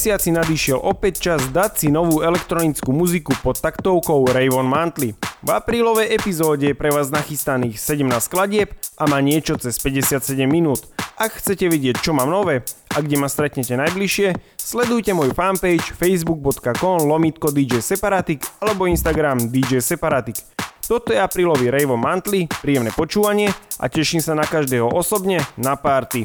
mesiaci nadišiel opäť čas dať si novú elektronickú muziku pod taktovkou Rayvon Mantley. V aprílovej epizóde je pre vás nachystaných 17 skladieb a má niečo cez 57 minút. Ak chcete vidieť, čo mám nové a kde ma stretnete najbližšie, sledujte moju fanpage facebook.com lomitko DJ Separatik alebo Instagram DJ Separatik. Toto je aprílový Rayvon Mantley, príjemné počúvanie a teším sa na každého osobne na party.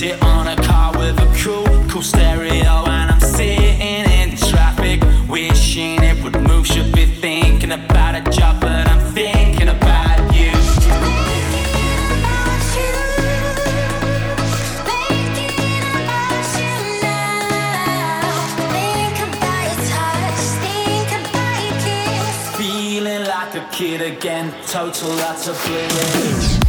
sit on a car with a cool, cool stereo, and I'm sitting in traffic, wishing it would move. Should be thinking about a job, but I'm thinking about you. Kid again, total utter.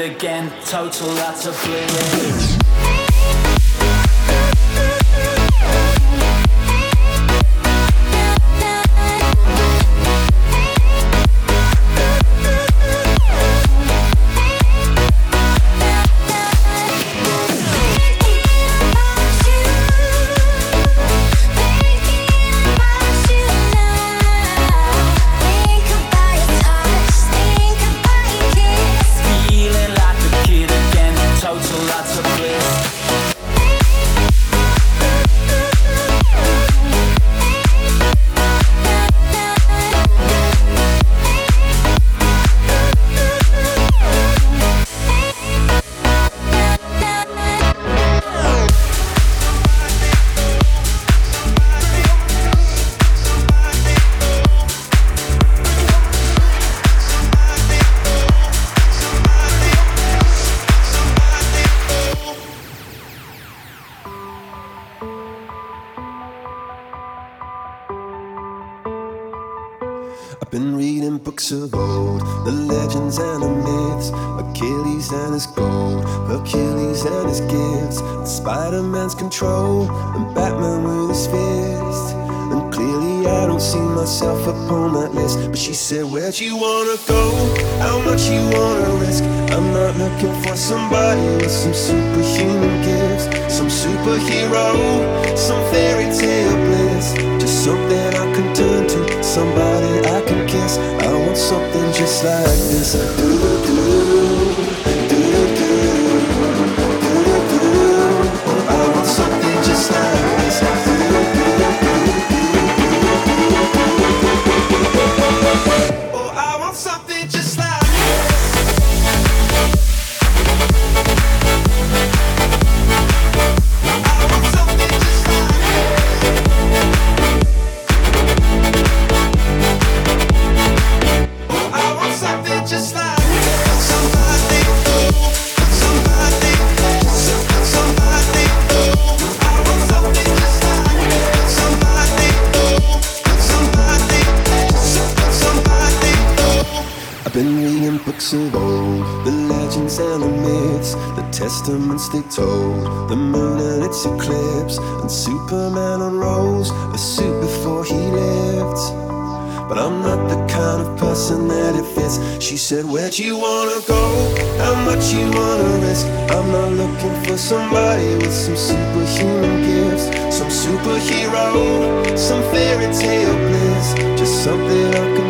again, total utter blue. somebody with some superhuman gifts, some superhero, some fairy tale bliss, just something I can.